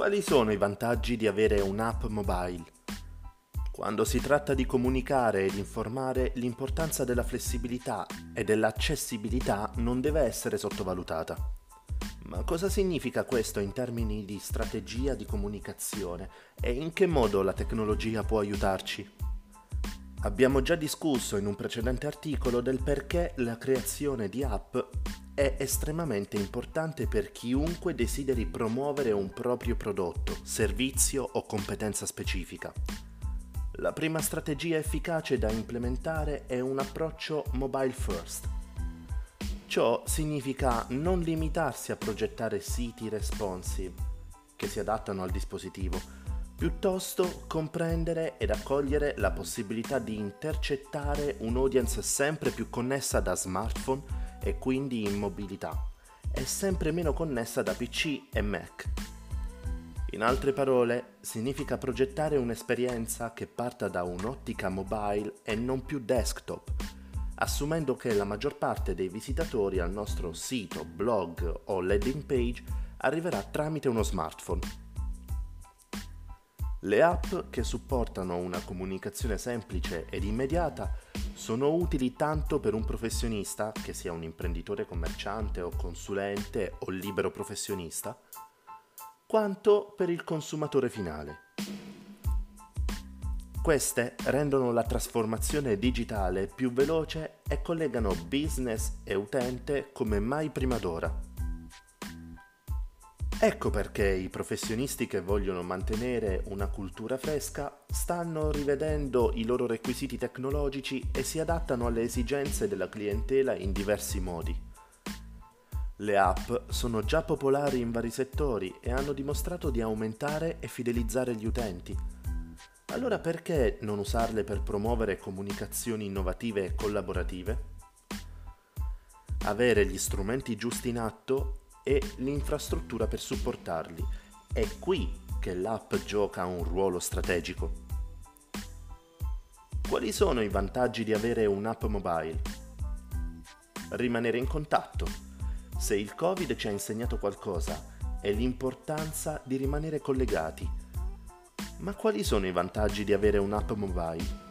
Quali sono i vantaggi di avere un'app mobile? Quando si tratta di comunicare ed informare, l'importanza della flessibilità e dell'accessibilità non deve essere sottovalutata. Ma cosa significa questo in termini di strategia di comunicazione e in che modo la tecnologia può aiutarci? Abbiamo già discusso in un precedente articolo del perché la creazione di app è estremamente importante per chiunque desideri promuovere un proprio prodotto, servizio o competenza specifica. La prima strategia efficace da implementare è un approccio mobile first. Ciò significa non limitarsi a progettare siti responsive che si adattano al dispositivo, piuttosto comprendere ed accogliere la possibilità di intercettare un'audience sempre più connessa da smartphone e quindi in mobilità e sempre meno connessa da PC e Mac. In altre parole, significa progettare un'esperienza che parta da un'ottica mobile e non più desktop, assumendo che la maggior parte dei visitatori al nostro sito, blog o landing page arriverà tramite uno smartphone. Le app che supportano una comunicazione semplice ed immediata sono utili tanto per un professionista, che sia un imprenditore commerciante o consulente o libero professionista, quanto per il consumatore finale. Queste rendono la trasformazione digitale più veloce e collegano business e utente come mai prima d'ora. Ecco perché i professionisti che vogliono mantenere una cultura fresca stanno rivedendo i loro requisiti tecnologici e si adattano alle esigenze della clientela in diversi modi. Le app sono già popolari in vari settori e hanno dimostrato di aumentare e fidelizzare gli utenti. Allora perché non usarle per promuovere comunicazioni innovative e collaborative? Avere gli strumenti giusti in atto e l'infrastruttura per supportarli. È qui che l'app gioca un ruolo strategico. Quali sono i vantaggi di avere un'app mobile? Rimanere in contatto. Se il Covid ci ha insegnato qualcosa, è l'importanza di rimanere collegati. Ma quali sono i vantaggi di avere un'app mobile?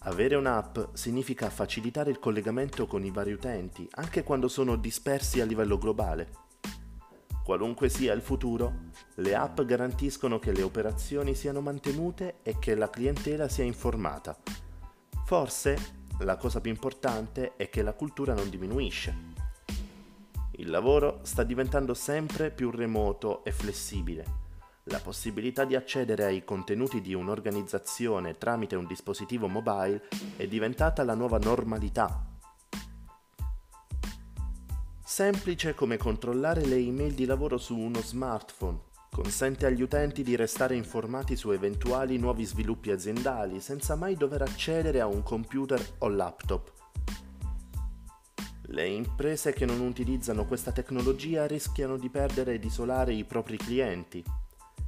Avere un'app significa facilitare il collegamento con i vari utenti, anche quando sono dispersi a livello globale. Qualunque sia il futuro, le app garantiscono che le operazioni siano mantenute e che la clientela sia informata. Forse la cosa più importante è che la cultura non diminuisce. Il lavoro sta diventando sempre più remoto e flessibile la possibilità di accedere ai contenuti di un'organizzazione tramite un dispositivo mobile è diventata la nuova normalità. Semplice come controllare le email di lavoro su uno smartphone, consente agli utenti di restare informati su eventuali nuovi sviluppi aziendali senza mai dover accedere a un computer o laptop. Le imprese che non utilizzano questa tecnologia rischiano di perdere ed isolare i propri clienti,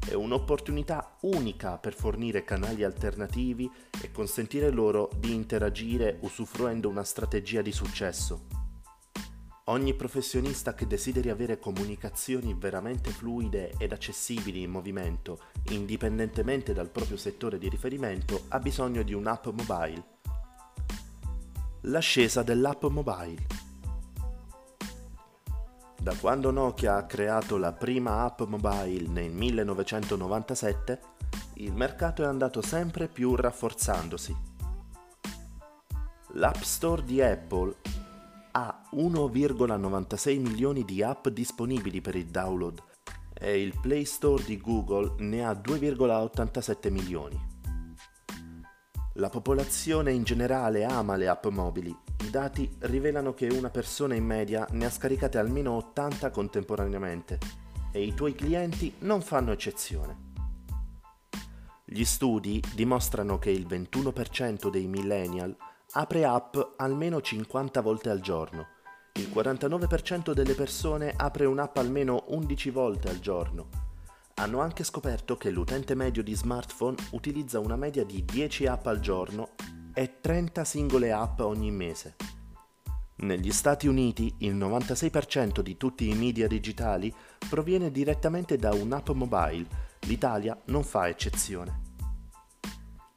è un'opportunità unica per fornire canali alternativi e consentire loro di interagire usufruendo una strategia di successo. Ogni professionista che desideri avere comunicazioni veramente fluide ed accessibili in movimento, indipendentemente dal proprio settore di riferimento, ha bisogno di un'app mobile. L'ascesa dell'app mobile. Da quando Nokia ha creato la prima app mobile nel 1997, il mercato è andato sempre più rafforzandosi. L'App Store di Apple 1,96 milioni di app disponibili per il download e il Play Store di Google ne ha 2,87 milioni. La popolazione in generale ama le app mobili i dati rivelano che una persona in media ne ha scaricate almeno 80 contemporaneamente e i tuoi clienti non fanno eccezione. Gli studi dimostrano che il 21% dei millennial apre app almeno 50 volte al giorno, il 49% delle persone apre un'app almeno 11 volte al giorno. Hanno anche scoperto che l'utente medio di smartphone utilizza una media di 10 app al giorno e 30 singole app ogni mese. Negli Stati Uniti il 96% di tutti i media digitali proviene direttamente da un'app mobile, l'Italia non fa eccezione.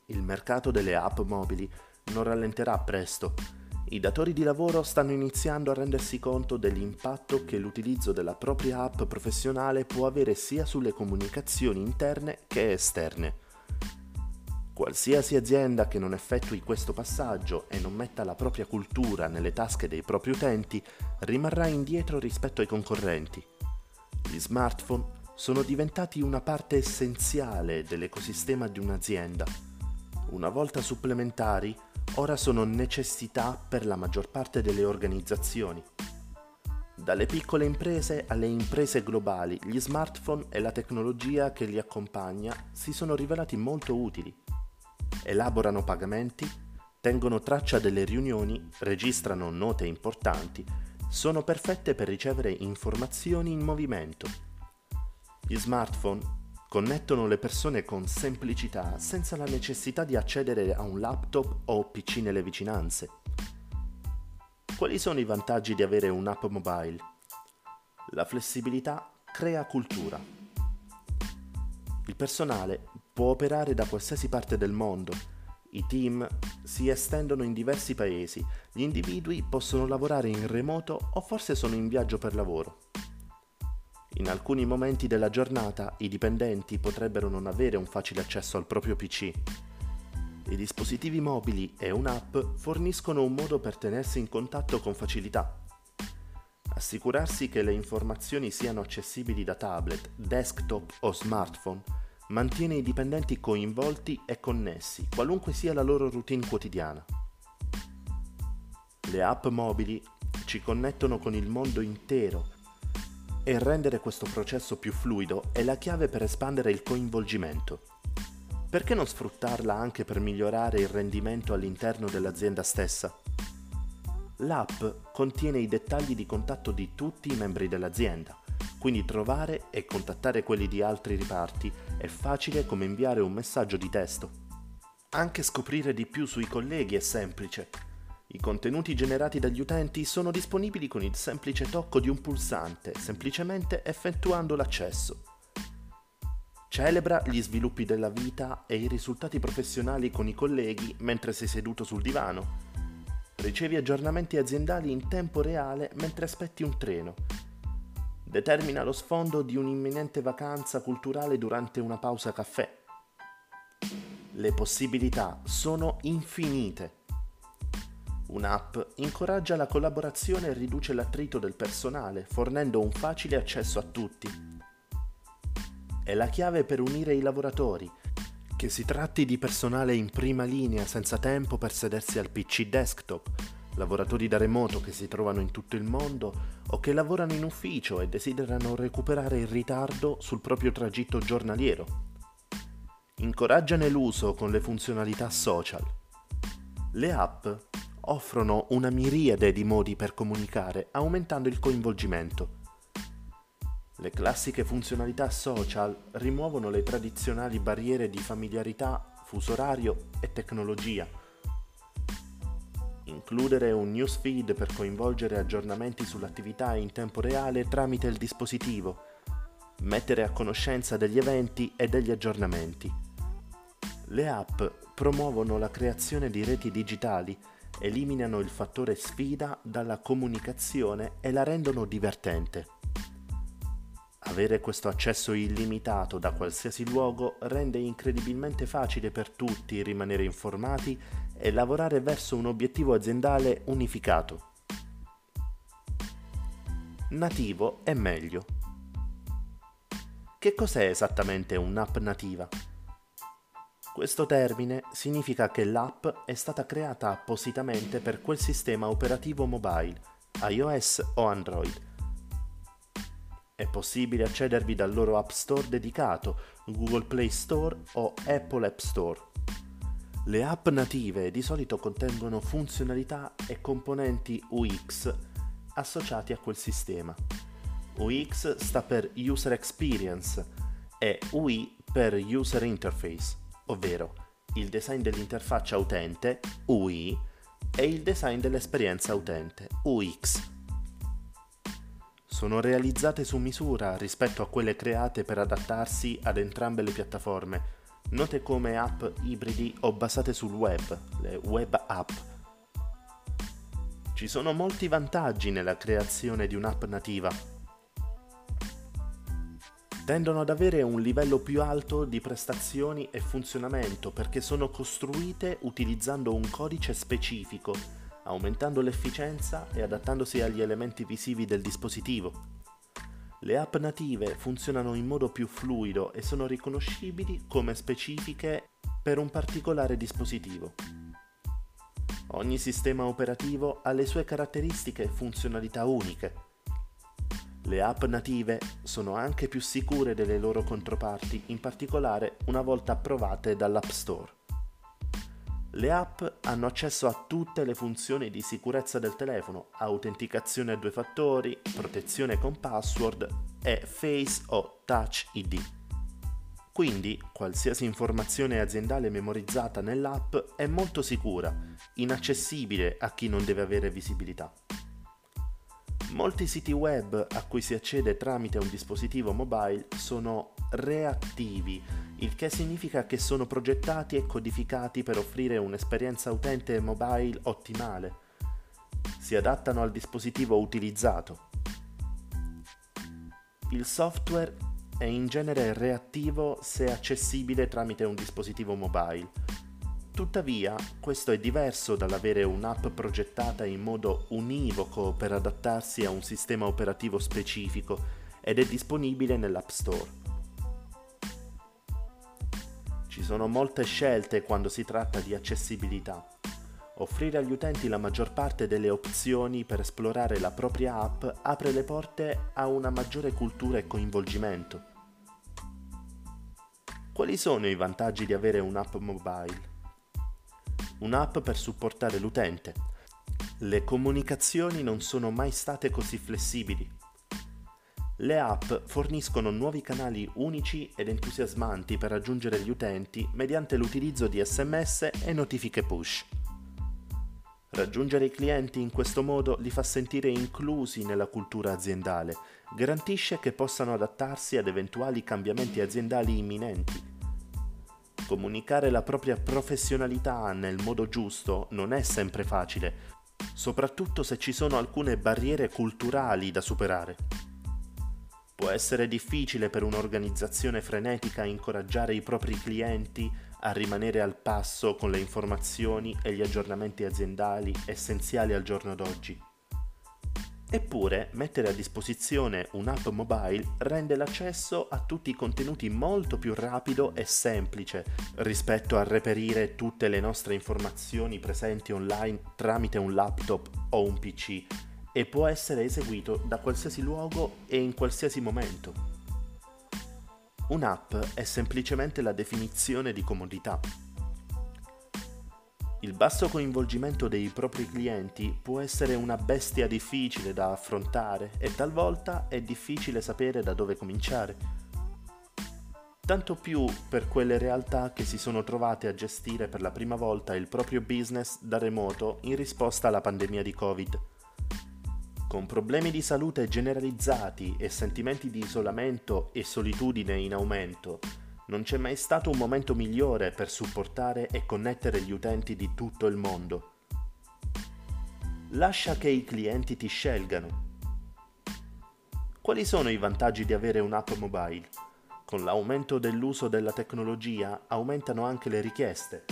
Il mercato delle app mobili non rallenterà presto. I datori di lavoro stanno iniziando a rendersi conto dell'impatto che l'utilizzo della propria app professionale può avere sia sulle comunicazioni interne che esterne. Qualsiasi azienda che non effettui questo passaggio e non metta la propria cultura nelle tasche dei propri utenti rimarrà indietro rispetto ai concorrenti. Gli smartphone sono diventati una parte essenziale dell'ecosistema di un'azienda. Una volta supplementari, ora sono necessità per la maggior parte delle organizzazioni. Dalle piccole imprese alle imprese globali, gli smartphone e la tecnologia che li accompagna si sono rivelati molto utili elaborano pagamenti, tengono traccia delle riunioni, registrano note importanti, sono perfette per ricevere informazioni in movimento. Gli smartphone connettono le persone con semplicità senza la necessità di accedere a un laptop o PC nelle vicinanze. Quali sono i vantaggi di avere un'app mobile? La flessibilità crea cultura. Il personale può operare da qualsiasi parte del mondo. I team si estendono in diversi paesi, gli individui possono lavorare in remoto o forse sono in viaggio per lavoro. In alcuni momenti della giornata i dipendenti potrebbero non avere un facile accesso al proprio PC. I dispositivi mobili e un'app forniscono un modo per tenersi in contatto con facilità. Assicurarsi che le informazioni siano accessibili da tablet, desktop o smartphone mantiene i dipendenti coinvolti e connessi, qualunque sia la loro routine quotidiana. Le app mobili ci connettono con il mondo intero e rendere questo processo più fluido è la chiave per espandere il coinvolgimento. Perché non sfruttarla anche per migliorare il rendimento all'interno dell'azienda stessa? L'app contiene i dettagli di contatto di tutti i membri dell'azienda quindi trovare e contattare quelli di altri riparti è facile come inviare un messaggio di testo. Anche scoprire di più sui colleghi è semplice. I contenuti generati dagli utenti sono disponibili con il semplice tocco di un pulsante, semplicemente effettuando l'accesso. Celebra gli sviluppi della vita e i risultati professionali con i colleghi mentre sei seduto sul divano. Ricevi aggiornamenti aziendali in tempo reale mentre aspetti un treno determina lo sfondo di un'imminente vacanza culturale durante una pausa caffè. Le possibilità sono infinite. Un'app incoraggia la collaborazione e riduce l'attrito del personale, fornendo un facile accesso a tutti. È la chiave per unire i lavoratori, che si tratti di personale in prima linea senza tempo per sedersi al PC desktop, lavoratori da remoto che si trovano in tutto il mondo o che lavorano in ufficio e desiderano recuperare il ritardo sul proprio tragitto giornaliero. Incoraggiane l'uso con le funzionalità social. Le app offrono una miriade di modi per comunicare aumentando il coinvolgimento. Le classiche funzionalità social rimuovono le tradizionali barriere di familiarità, fuso orario e tecnologia includere un newsfeed per coinvolgere aggiornamenti sull'attività in tempo reale tramite il dispositivo, mettere a conoscenza degli eventi e degli aggiornamenti. Le app promuovono la creazione di reti digitali, eliminano il fattore sfida dalla comunicazione e la rendono divertente. Avere questo accesso illimitato da qualsiasi luogo rende incredibilmente facile per tutti rimanere informati e lavorare verso un obiettivo aziendale unificato. Nativo è meglio. Che cos'è esattamente un'app nativa? Questo termine significa che l'app è stata creata appositamente per quel sistema operativo mobile, iOS o Android. È possibile accedervi dal loro App Store dedicato, Google Play Store o Apple App Store. Le app native di solito contengono funzionalità e componenti UX associati a quel sistema. UX sta per User Experience e UI per User Interface, ovvero il design dell'interfaccia utente, UI, e il design dell'esperienza utente, UX. Sono realizzate su misura rispetto a quelle create per adattarsi ad entrambe le piattaforme, note come app ibridi o basate sul web, le web app. Ci sono molti vantaggi nella creazione di un'app nativa, tendono ad avere un livello più alto di prestazioni e funzionamento perché sono costruite utilizzando un codice specifico, aumentando l'efficienza e adattandosi agli elementi visivi del dispositivo. Le app native funzionano in modo più fluido e sono riconoscibili come specifiche per un particolare dispositivo. Ogni sistema operativo ha le sue caratteristiche e funzionalità uniche le app native sono anche più sicure delle loro controparti, in particolare una volta approvate dall'App Store. Le app hanno accesso a tutte le funzioni di sicurezza del telefono, autenticazione a due fattori, protezione con password e Face o Touch ID. Quindi qualsiasi informazione aziendale memorizzata nell'app è molto sicura, inaccessibile a chi non deve avere visibilità. Molti siti web a cui si accede tramite un dispositivo mobile sono reattivi, il che significa che sono progettati e codificati per offrire un'esperienza utente mobile ottimale. Si adattano al dispositivo utilizzato. Il software è in genere reattivo se accessibile tramite un dispositivo mobile Tuttavia, questo è diverso dall'avere un'app progettata in modo univoco per adattarsi a un sistema operativo specifico ed è disponibile nell'App Store. Ci sono molte scelte quando si tratta di accessibilità. Offrire agli utenti la maggior parte delle opzioni per esplorare la propria app apre le porte a una maggiore cultura e coinvolgimento. Quali sono i vantaggi di avere un'app mobile? Un'app per supportare l'utente. Le comunicazioni non sono mai state così flessibili. Le app forniscono nuovi canali unici ed entusiasmanti per raggiungere gli utenti mediante l'utilizzo di sms e notifiche push. Raggiungere i clienti in questo modo li fa sentire inclusi nella cultura aziendale, garantisce che possano adattarsi ad eventuali cambiamenti aziendali imminenti comunicare la propria professionalità nel modo giusto non è sempre facile, soprattutto se ci sono alcune barriere culturali da superare. Può essere difficile per un'organizzazione frenetica incoraggiare i propri clienti a rimanere al passo con le informazioni e gli aggiornamenti aziendali essenziali al giorno d'oggi. Eppure, mettere a disposizione un'app mobile rende l'accesso a tutti i contenuti molto più rapido e semplice rispetto a reperire tutte le nostre informazioni presenti online tramite un laptop o un PC e può essere eseguito da qualsiasi luogo e in qualsiasi momento. Un'app è semplicemente la definizione di comodità il basso coinvolgimento dei propri clienti può essere una bestia difficile da affrontare e talvolta è difficile sapere da dove cominciare. Tanto più per quelle realtà che si sono trovate a gestire per la prima volta il proprio business da remoto in risposta alla pandemia di Covid. Con problemi di salute generalizzati e sentimenti di isolamento e solitudine in aumento, non c'è mai stato un momento migliore per supportare e connettere gli utenti di tutto il mondo. Lascia che i clienti ti scelgano. Quali sono i vantaggi di avere un'app mobile? Con l'aumento dell'uso della tecnologia aumentano anche le richieste.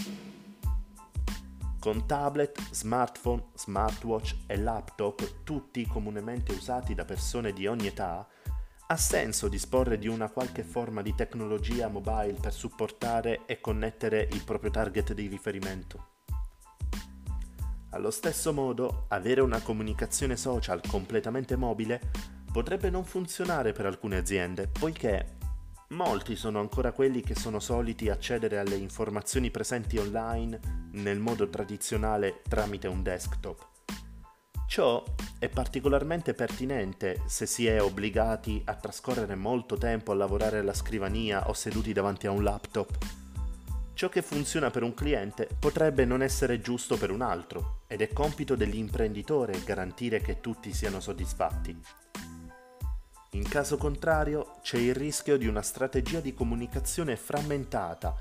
Con tablet, smartphone, smartwatch e laptop, tutti comunemente usati da persone di ogni età, ha senso disporre di una qualche forma di tecnologia mobile per supportare e connettere il proprio target di riferimento. Allo stesso modo, avere una comunicazione social completamente mobile potrebbe non funzionare per alcune aziende, poiché molti sono ancora quelli che sono soliti accedere alle informazioni presenti online nel modo tradizionale tramite un desktop. Ciò è particolarmente pertinente se si è obbligati a trascorrere molto tempo a lavorare alla scrivania o seduti davanti a un laptop. Ciò che funziona per un cliente potrebbe non essere giusto per un altro ed è compito dell'imprenditore garantire che tutti siano soddisfatti. In caso contrario c'è il rischio di una strategia di comunicazione frammentata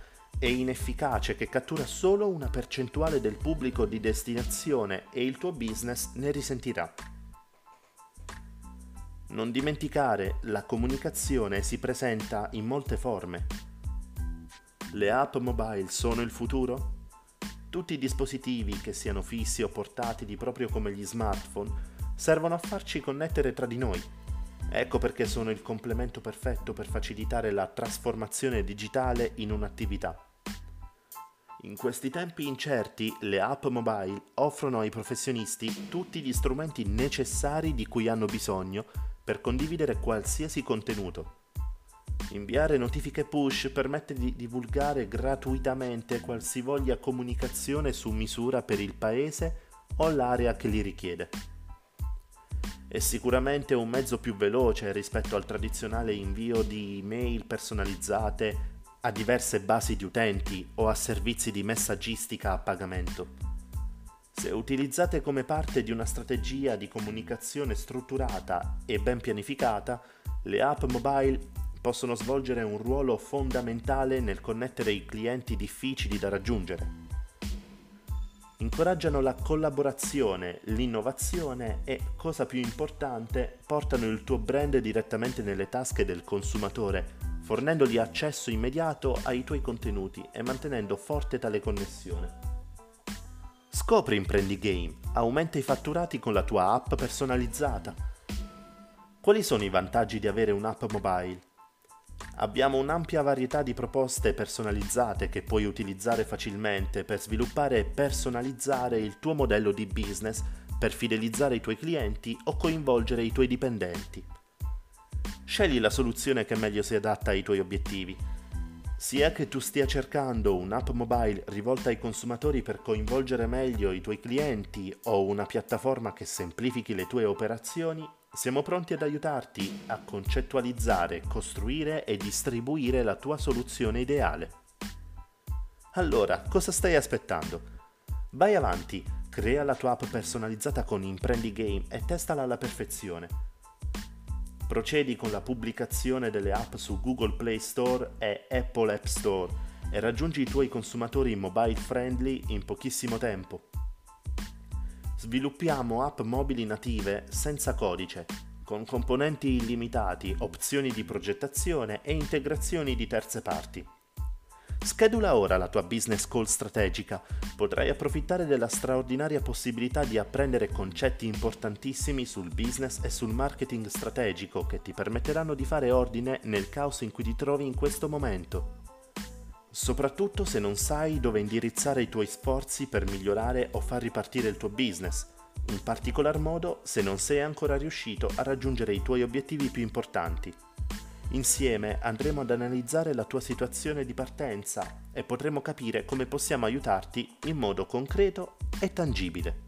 e inefficace che cattura solo una percentuale del pubblico di destinazione e il tuo business ne risentirà. Non dimenticare, la comunicazione si presenta in molte forme. Le app mobile sono il futuro? Tutti i dispositivi, che siano fissi o portatili proprio come gli smartphone, servono a farci connettere tra di noi. Ecco perché sono il complemento perfetto per facilitare la trasformazione digitale in un'attività. In questi tempi incerti, le app mobile offrono ai professionisti tutti gli strumenti necessari di cui hanno bisogno per condividere qualsiasi contenuto. Inviare notifiche push permette di divulgare gratuitamente qualsivoglia comunicazione su misura per il paese o l'area che li richiede. È sicuramente un mezzo più veloce rispetto al tradizionale invio di email personalizzate a diverse basi di utenti o a servizi di messaggistica a pagamento. Se utilizzate come parte di una strategia di comunicazione strutturata e ben pianificata, le app mobile possono svolgere un ruolo fondamentale nel connettere i clienti difficili da raggiungere. Incoraggiano la collaborazione, l'innovazione e, cosa più importante, portano il tuo brand direttamente nelle tasche del consumatore, fornendogli accesso immediato ai tuoi contenuti e mantenendo forte tale connessione. Scopri Imprendi Game, aumenta i fatturati con la tua app personalizzata. Quali sono i vantaggi di avere un'app mobile? Abbiamo un'ampia varietà di proposte personalizzate che puoi utilizzare facilmente per sviluppare e personalizzare il tuo modello di business per fidelizzare i tuoi clienti o coinvolgere i tuoi dipendenti. Scegli la soluzione che meglio si adatta ai tuoi obiettivi sia che tu stia cercando un'app mobile rivolta ai consumatori per coinvolgere meglio i tuoi clienti o una piattaforma che semplifichi le tue operazioni, siamo pronti ad aiutarti a concettualizzare, costruire e distribuire la tua soluzione ideale. Allora, cosa stai aspettando? Vai avanti, crea la tua app personalizzata con Imprendi Game e testala alla perfezione Procedi con la pubblicazione delle app su Google Play Store e Apple App Store e raggiungi i tuoi consumatori mobile friendly in pochissimo tempo. Sviluppiamo app mobili native senza codice, con componenti illimitati, opzioni di progettazione e integrazioni di terze parti. Schedula ora la tua business call strategica. Potrai approfittare della straordinaria possibilità di apprendere concetti importantissimi sul business e sul marketing strategico che ti permetteranno di fare ordine nel caos in cui ti trovi in questo momento. Soprattutto se non sai dove indirizzare i tuoi sforzi per migliorare o far ripartire il tuo business, in particolar modo se non sei ancora riuscito a raggiungere i tuoi obiettivi più importanti. Insieme andremo ad analizzare la tua situazione di partenza e potremo capire come possiamo aiutarti in modo concreto e tangibile.